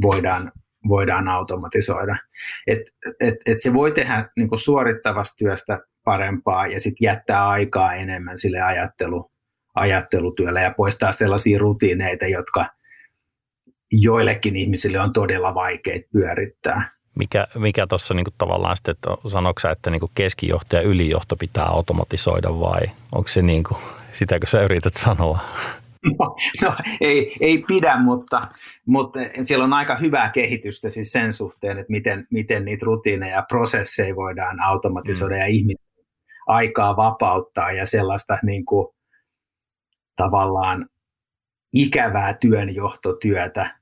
voidaan, voidaan automatisoida. Et, et, et se voi tehdä niin kuin suorittavasta työstä parempaa ja sitten jättää aikaa enemmän sille ajattelu, ajattelutyölle ja poistaa sellaisia rutiineita, jotka joillekin ihmisille on todella vaikeita pyörittää. Mikä, mikä tuossa niinku tavallaan sitten, että sanoiko sä, että niinku keskijohto ja ylijohto pitää automatisoida vai onko se niinku, sitäkö sä yrität sanoa? No, no ei, ei pidä, mutta, mutta siellä on aika hyvää kehitystä siis sen suhteen, että miten, miten niitä rutiineja ja prosesseja voidaan automatisoida mm. ja ihmiset aikaa vapauttaa ja sellaista niin kuin, tavallaan ikävää työnjohtotyötä,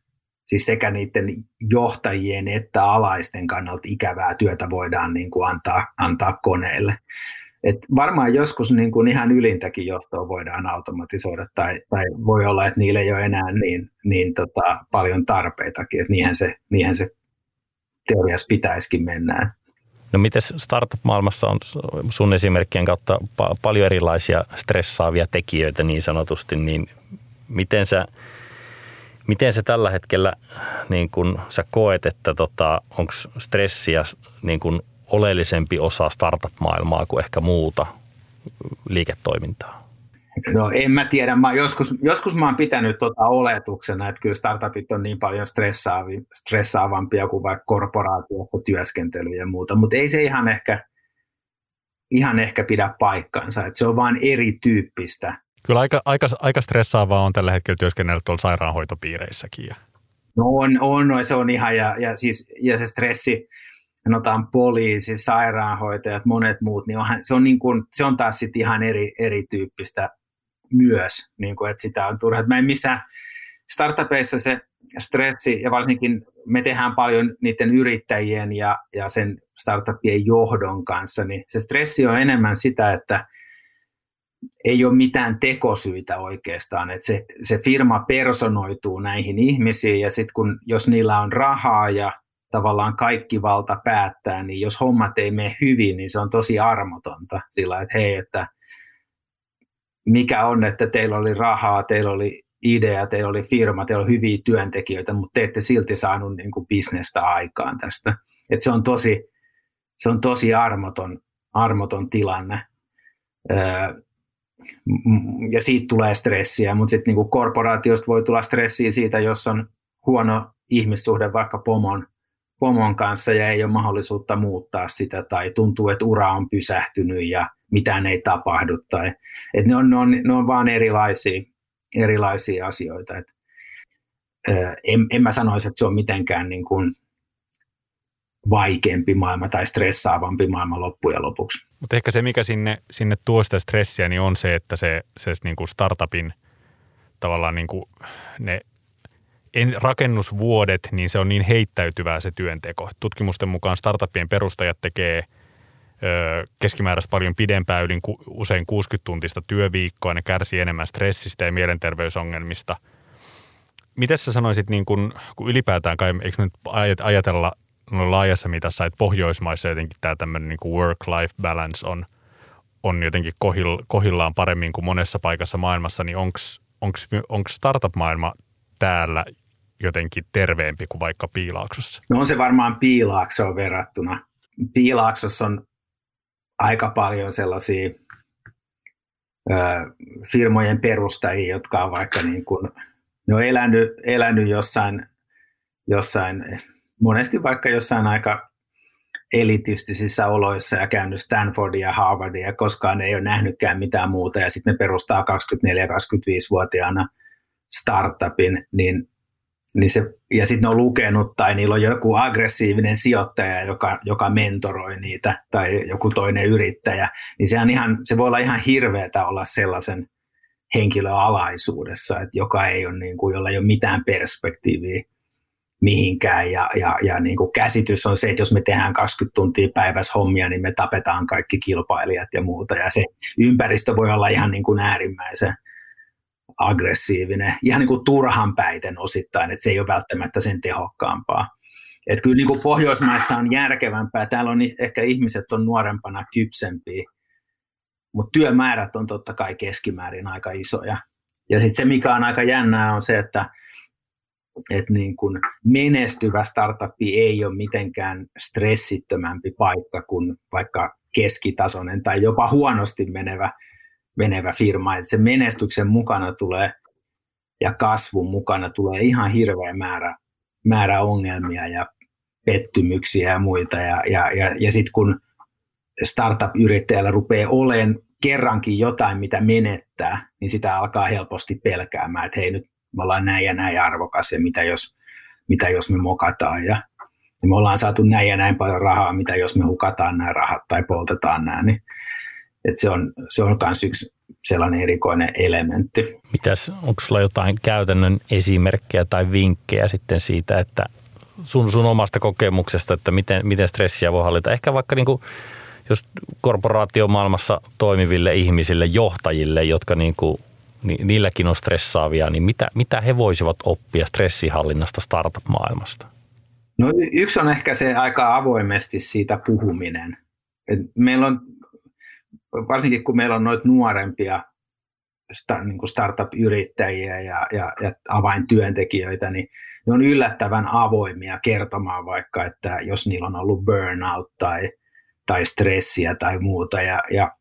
siis sekä niiden johtajien että alaisten kannalta ikävää työtä voidaan niin kuin antaa, antaa koneelle. Et varmaan joskus niin kuin ihan ylintäkin johtoa voidaan automatisoida tai, tai voi olla, että niille ei ole enää niin, niin tota, paljon tarpeitakin, että niinhän se, niinhän se teoriassa pitäisikin mennä. No miten startup-maailmassa on sun esimerkkien kautta paljon erilaisia stressaavia tekijöitä niin sanotusti, niin miten sä Miten se tällä hetkellä, niin kun sä koet, että tota, onko stressiä niin kun oleellisempi osa startup-maailmaa kuin ehkä muuta liiketoimintaa? No en mä tiedä. Mä joskus, joskus mä oon pitänyt tota oletuksena, että kyllä startupit on niin paljon stressaavampia kuin vaikka korporaatiossa työskentely ja muuta, mutta ei se ihan ehkä, ihan ehkä pidä paikkansa. Että se on vaan erityyppistä. Kyllä aika, aika, aika stressaavaa on tällä hetkellä työskennellä tuolla sairaanhoitopiireissäkin. No on, on no, se on ihan, ja, ja, siis, ja se stressi, sanotaan poliisi, sairaanhoitajat, monet muut, niin onhan, se, on niin kuin, se on taas sitten ihan eri, erityyppistä myös, niin kuin, että sitä on turha. Mä en missään startupeissa se stressi, ja varsinkin me tehdään paljon niiden yrittäjien ja, ja sen startupien johdon kanssa, niin se stressi on enemmän sitä, että ei ole mitään tekosyitä oikeastaan, että se, se firma personoituu näihin ihmisiin ja sitten kun jos niillä on rahaa ja tavallaan kaikki valta päättää, niin jos hommat ei mene hyvin, niin se on tosi armotonta sillä, että hei, että mikä on, että teillä oli rahaa, teillä oli idea, teillä oli firma, teillä oli hyviä työntekijöitä, mutta te ette silti saanut niin kuin bisnestä aikaan tästä. Et se on tosi, se on tosi armoton, armoton tilanne. ja siitä tulee stressiä, mutta sitten niin korporaatiosta voi tulla stressiä siitä, jos on huono ihmissuhde vaikka pomon pomon kanssa ja ei ole mahdollisuutta muuttaa sitä tai tuntuu, että ura on pysähtynyt ja mitään ei tapahdu. Tai, että ne, on, ne, on, ne on vaan erilaisia, erilaisia asioita. Et, en, en mä sanoisi, että se on mitenkään niin kuin vaikeampi maailma tai stressaavampi maailma loppujen lopuksi. Mutta ehkä se, mikä sinne, sinne tuo sitä stressiä, niin on se, että se, se niin kuin startupin tavallaan niin kuin ne en, rakennusvuodet, niin se on niin heittäytyvää se työnteko. Tutkimusten mukaan startupien perustajat tekee keskimääräistä paljon pidempää, yli usein 60-tuntista työviikkoa, ne kärsii enemmän stressistä ja mielenterveysongelmista. Miten sä sanoisit, niin kun, kun ylipäätään kai, eikö nyt ajatella no laajassa mitassa, että Pohjoismaissa jotenkin tämä tämmöinen niin work-life balance on, on jotenkin kohillaan paremmin kuin monessa paikassa maailmassa, niin onko startup-maailma täällä jotenkin terveempi kuin vaikka Piilaaksossa? No on se varmaan Piilaaksoon verrattuna. Piilaaksossa on aika paljon sellaisia ö, firmojen perustajia, jotka on vaikka niin kuin, ne on elänyt, elänyt jossain, jossain, monesti vaikka jossain aika elitistisissä oloissa ja käynyt Stanfordia ja Harvardia ja koskaan ei ole nähnytkään mitään muuta. Ja sitten ne perustaa 24-25-vuotiaana startupin, niin niin se, ja sitten ne on lukenut tai niillä on joku aggressiivinen sijoittaja, joka, joka mentoroi niitä tai joku toinen yrittäjä, niin sehän ihan, se voi olla ihan hirveätä olla sellaisen henkilön alaisuudessa, että joka ei ole, niin kuin, jolla ei ole mitään perspektiiviä mihinkään. Ja, ja, ja niin kuin käsitys on se, että jos me tehdään 20 tuntia päivässä hommia, niin me tapetaan kaikki kilpailijat ja muuta. Ja se ympäristö voi olla ihan niin kuin äärimmäisen aggressiivinen, ihan niin kuin turhanpäiten osittain, että se ei ole välttämättä sen tehokkaampaa. Että kyllä niin kuin Pohjoismaissa on järkevämpää, täällä on ehkä ihmiset on nuorempana kypsempiä, mutta työmäärät on totta kai keskimäärin aika isoja. Ja sitten se, mikä on aika jännää, on se, että, että niin kuin menestyvä startupi ei ole mitenkään stressittömämpi paikka kuin vaikka keskitasoinen tai jopa huonosti menevä menevä firma, että se menestyksen mukana tulee ja kasvun mukana tulee ihan hirveä määrä, määrä ongelmia ja pettymyksiä ja muita. Ja, ja, ja, ja sitten kun startup-yrittäjällä rupeaa olemaan kerrankin jotain, mitä menettää, niin sitä alkaa helposti pelkäämään, että hei nyt me ollaan näin ja näin arvokas ja mitä jos, mitä jos me mokataan ja, ja me ollaan saatu näin ja näin paljon rahaa, mitä jos me hukataan nämä rahat tai poltetaan nämä, niin et se on, se on myös yksi sellainen erikoinen elementti. Mitäs, onko sulla jotain käytännön esimerkkejä tai vinkkejä sitten siitä, että sun, sun omasta kokemuksesta, että miten, miten stressiä voi hallita? Ehkä vaikka niin kuin, jos korporaatiomaailmassa toimiville ihmisille, johtajille, jotka niin kuin, ni, niilläkin on stressaavia, niin mitä, mitä he voisivat oppia stressihallinnasta startup-maailmasta? No yksi on ehkä se aika avoimesti siitä puhuminen.,. Et meillä on, varsinkin kun meillä on noita nuorempia, niin kuin startup-yrittäjiä ja, ja, ja avaintyöntekijöitä, niin ne on yllättävän avoimia kertomaan vaikka, että jos niillä on ollut burnout tai, tai stressiä tai muuta. Ja, ja,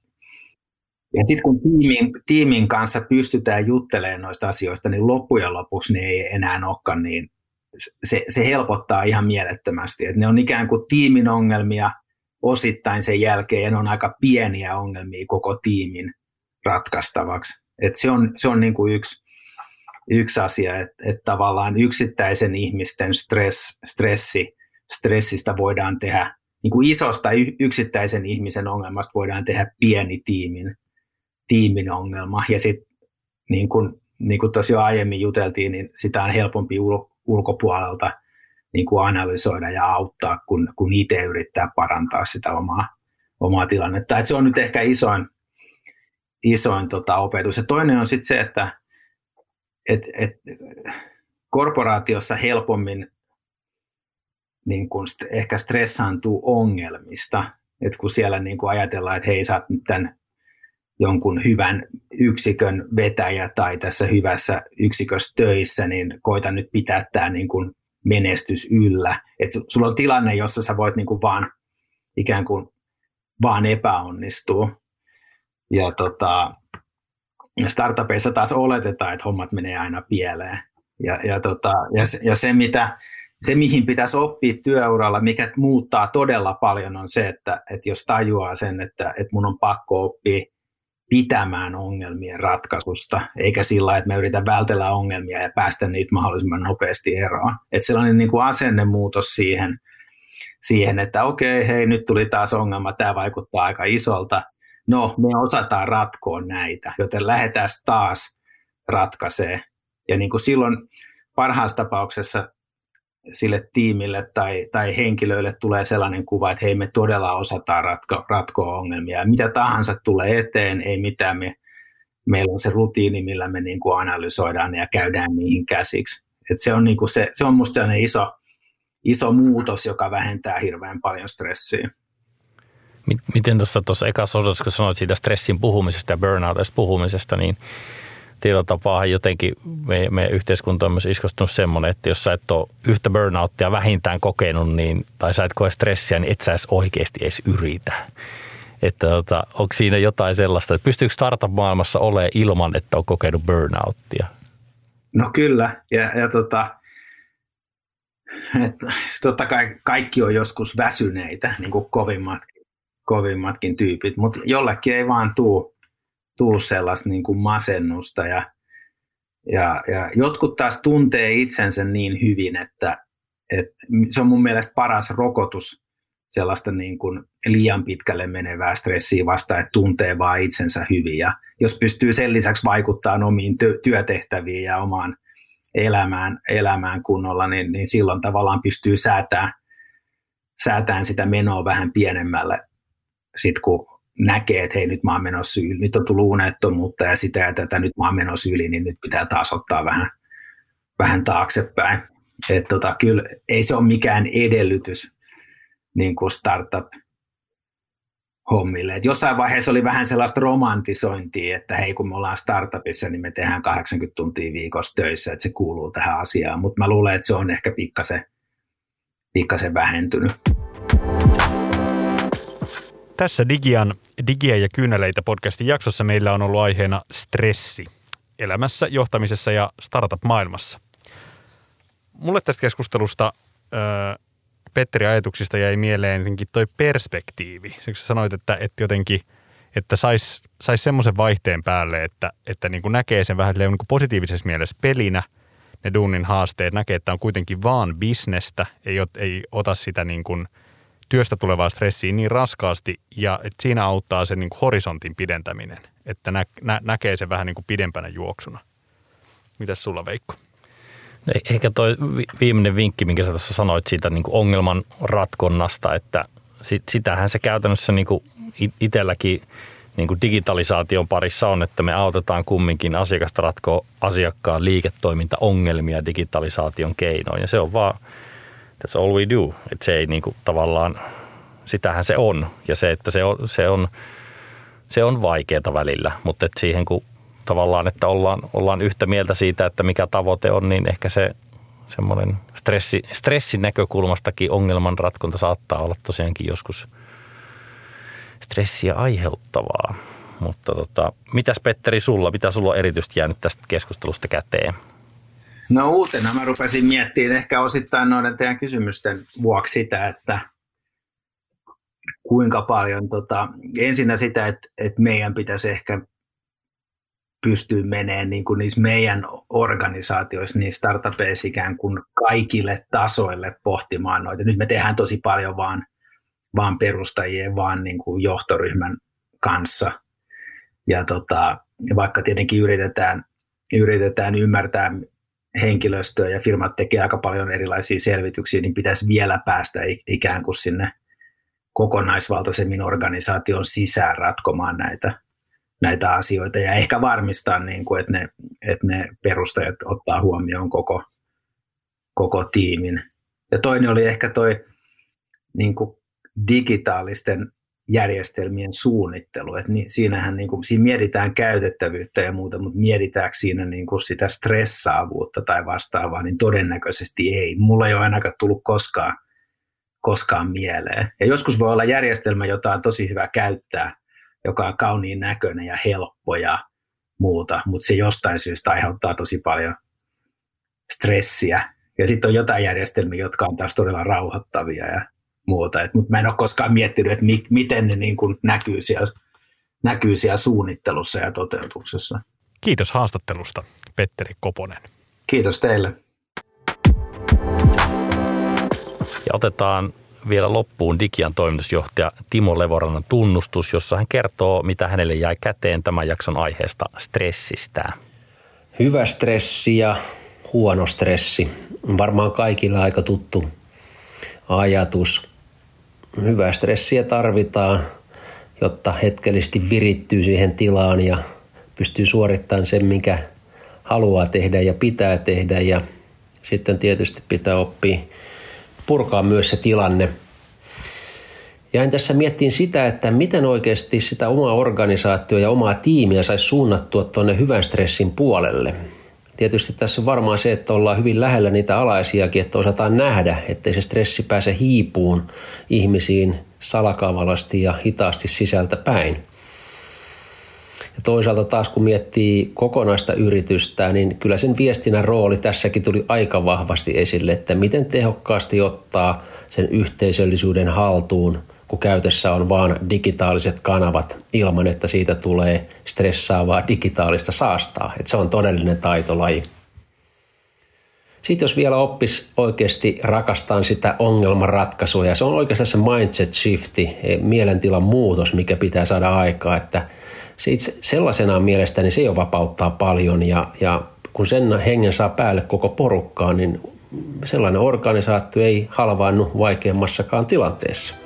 ja sitten kun tiimin, tiimin kanssa pystytään juttelemaan noista asioista, niin loppujen lopuksi ne ei enää olekaan niin, se, se helpottaa ihan mielettömästi. Et ne on ikään kuin tiimin ongelmia osittain sen jälkeen, ja ne on aika pieniä ongelmia koko tiimin ratkaistavaksi. Et se on, se on niin kuin yksi, yksi asia, että, että tavallaan yksittäisen ihmisten stress, stressi, stressistä voidaan tehdä, niin kuin isosta yksittäisen ihmisen ongelmasta voidaan tehdä pieni tiimin, tiimin ongelma. Ja sitten niin kuin, niin kuin tuossa jo aiemmin juteltiin, niin sitä on helpompi ul, ulkopuolelta niin kuin analysoida ja auttaa, kun, kun itse yrittää parantaa sitä omaa, omaa tilannetta. Et se on nyt ehkä isoin, isoin tota, opetus. Ja toinen on sitten se, että et, et, korporaatiossa helpommin niin kun st- ehkä stressaantuu ongelmista, että kun siellä niin kun ajatellaan, että hei, sä oot nyt tämän jonkun hyvän yksikön vetäjä tai tässä hyvässä yksikössä töissä, niin koita nyt pitää tämä niin kuin menestys yllä. että sulla on tilanne, jossa sä voit niin kuin vaan ikään kuin vaan epäonnistua. Ja tota, startupeissa taas oletetaan, että hommat menee aina pieleen. Ja, ja, tota, ja, se, ja se, mitä, se, mihin pitäisi oppia työuralla, mikä muuttaa todella paljon, on se, että, että jos tajuaa sen, että, että mun on pakko oppia pitämään ongelmien ratkaisusta, eikä sillä että me yritän vältellä ongelmia ja päästä niitä mahdollisimman nopeasti eroon. Että sellainen niin kuin asennemuutos siihen, siihen, että okei, hei, nyt tuli taas ongelma, tämä vaikuttaa aika isolta, no me osataan ratkoa näitä, joten lähdetään taas ratkaisee. Ja niin kuin silloin parhaassa tapauksessa sille tiimille tai, tai henkilöille tulee sellainen kuva, että hei me todella osataan ratko, ratkoa ongelmia. Mitä tahansa tulee eteen, ei mitään, me, meillä on se rutiini, millä me niin kuin analysoidaan ja käydään niihin käsiksi. Et se, on niin kuin se, se on minusta sellainen iso, iso muutos, joka vähentää hirveän paljon stressiä. Miten tuossa tuossa ekassa osassa, kun sanoit siitä stressin puhumisesta ja burnoutista puhumisesta, niin tietyllä tapaa jotenkin me, meidän yhteiskunta on myös iskostunut semmoinen, että jos sä et ole yhtä burnouttia vähintään kokenut, niin, tai sä et koe stressiä, niin et sä edes oikeasti edes yritä. Että tota, onko siinä jotain sellaista, että pystyykö startup-maailmassa olemaan ilman, että on kokenut burnouttia? No kyllä, ja, ja tota, että totta kai kaikki on joskus väsyneitä, niin kuin kovimmat kovimmatkin tyypit, mutta jollekin ei vaan tuu, tuu sellaista niin kuin masennusta ja, ja, ja jotkut taas tuntee itsensä niin hyvin, että, että se on mun mielestä paras rokotus sellaista niin kuin liian pitkälle menevää stressiä vastaan, että tuntee vaan itsensä hyvin. Ja jos pystyy sen lisäksi vaikuttamaan omiin työtehtäviin ja omaan elämään, elämään kunnolla, niin, niin silloin tavallaan pystyy säätämään, säätämään sitä menoa vähän pienemmälle sitten kun näkee, että hei nyt mä oon menossa yli, nyt on tullut unettomuutta ja sitä ja tätä, nyt mä oon menossa yli, niin nyt pitää taas ottaa vähän, vähän taaksepäin. Että tota, kyllä ei se ole mikään edellytys niin kuin startup hommille. Et jossain vaiheessa oli vähän sellaista romantisointia, että hei kun me ollaan startupissa, niin me tehdään 80 tuntia viikossa töissä, että se kuuluu tähän asiaan. Mutta mä luulen, että se on ehkä pikkasen, pikkasen vähentynyt. Tässä Digian Digiä ja kyyneleitä podcastin jaksossa meillä on ollut aiheena stressi elämässä, johtamisessa ja startup-maailmassa. Mulle tästä keskustelusta Petteri ajatuksista jäi mieleen jotenkin toi perspektiivi. Siksi sanoit, että, että jotenkin että saisi sais semmoisen vaihteen päälle, että, että niin kuin näkee sen vähän niin kuin positiivisessa mielessä pelinä, ne duunin haasteet, näkee, että on kuitenkin vaan bisnestä, ei, ei ota sitä niin kuin – työstä tulevaa stressiä niin raskaasti ja että siinä auttaa se niin kuin horisontin pidentäminen, että nä, nä, näkee se vähän niin kuin pidempänä juoksuna. Mitäs sulla Veikko? No, ehkä tuo viimeinen vinkki, minkä sä tuossa sanoit siitä niin kuin ongelman ratkonnasta, että sit, sitähän se käytännössä niin kuin itselläkin niin kuin digitalisaation parissa on, että me autetaan kumminkin asiakasta ratkoa asiakkaan liiketoimintaongelmia digitalisaation keinoin. Ja se on vaan that's all we do. Että se ei niinku tavallaan, sitähän se on. Ja se, että se on, se on, se on vaikeaa välillä, mutta että siihen kun tavallaan, että ollaan, ollaan yhtä mieltä siitä, että mikä tavoite on, niin ehkä se semmoinen stressi, stressin näkökulmastakin ongelmanratkonta saattaa olla tosiaankin joskus stressiä aiheuttavaa. Mutta tota, mitäs Petteri sulla, mitä sulla on erityisesti jäänyt tästä keskustelusta käteen? No uutena mä rupesin miettimään ehkä osittain noiden teidän kysymysten vuoksi sitä, että kuinka paljon, tota, ensinnä sitä, että, että meidän pitäisi ehkä pystyy menemään niin kuin niissä meidän organisaatioissa, niin startupeissa ikään kuin kaikille tasoille pohtimaan noita. Nyt me tehdään tosi paljon vaan, vaan perustajien, vaan niin kuin johtoryhmän kanssa. Ja tota, vaikka tietenkin yritetään, yritetään ymmärtää henkilöstöä ja firmat tekee aika paljon erilaisia selvityksiä, niin pitäisi vielä päästä ikään kuin sinne kokonaisvaltaisemmin organisaation sisään ratkomaan näitä, näitä asioita ja ehkä varmistaa, niin kuin, että, ne, että ne perustajat ottaa huomioon koko, koko tiimin. Ja toinen oli ehkä toi niin kuin digitaalisten järjestelmien suunnittelu. Et niin, siinähän niin kuin, siinä mietitään käytettävyyttä ja muuta, mutta mietitäänkö siinä niin kuin sitä stressaavuutta tai vastaavaa, niin todennäköisesti ei. Mulla ei ole ainakaan tullut koskaan, koskaan mieleen. Ja joskus voi olla järjestelmä, jota on tosi hyvä käyttää, joka on kauniin näköinen ja helppo ja muuta, mutta se jostain syystä aiheuttaa tosi paljon stressiä. Ja sitten on jotain järjestelmiä, jotka on taas todella rauhoittavia ja muuta. Mutta mä en ole koskaan miettinyt, että mi- miten ne niin kuin näkyy, siellä, näkyy siellä suunnittelussa ja toteutuksessa. Kiitos haastattelusta, Petteri Koponen. Kiitos teille. Ja otetaan vielä loppuun Digian toimitusjohtaja Timo Levorannan tunnustus, jossa hän kertoo, mitä hänelle jäi käteen tämän jakson aiheesta stressistä. Hyvä stressi ja huono stressi. Varmaan kaikilla aika tuttu ajatus. Hyvää stressiä tarvitaan, jotta hetkellisesti virittyy siihen tilaan ja pystyy suorittamaan sen, mikä haluaa tehdä ja pitää tehdä. Ja sitten tietysti pitää oppia purkaa myös se tilanne. Jäin tässä miettiin sitä, että miten oikeasti sitä omaa organisaatioa ja omaa tiimiä saisi suunnattua tuonne hyvän stressin puolelle. Tietysti tässä on varmaan se, että ollaan hyvin lähellä niitä alaisiakin, että osataan nähdä, ettei se stressi pääse hiipuun ihmisiin salakavalasti ja hitaasti sisältä päin. Ja toisaalta taas kun miettii kokonaista yritystä, niin kyllä sen viestinnän rooli tässäkin tuli aika vahvasti esille, että miten tehokkaasti ottaa sen yhteisöllisyyden haltuun, kun käytössä on vain digitaaliset kanavat ilman, että siitä tulee stressaavaa digitaalista saastaa. Että se on todellinen taitolaji. Sitten jos vielä oppis oikeasti rakastaan sitä ongelmanratkaisua, ja se on oikeastaan se mindset shifti, mielentilan muutos, mikä pitää saada aikaa, että – se itse sellaisenaan mielestäni se jo vapauttaa paljon ja, ja kun sen hengen saa päälle koko porukkaa, niin sellainen organisaatio ei halvaannu vaikeammassakaan tilanteessa.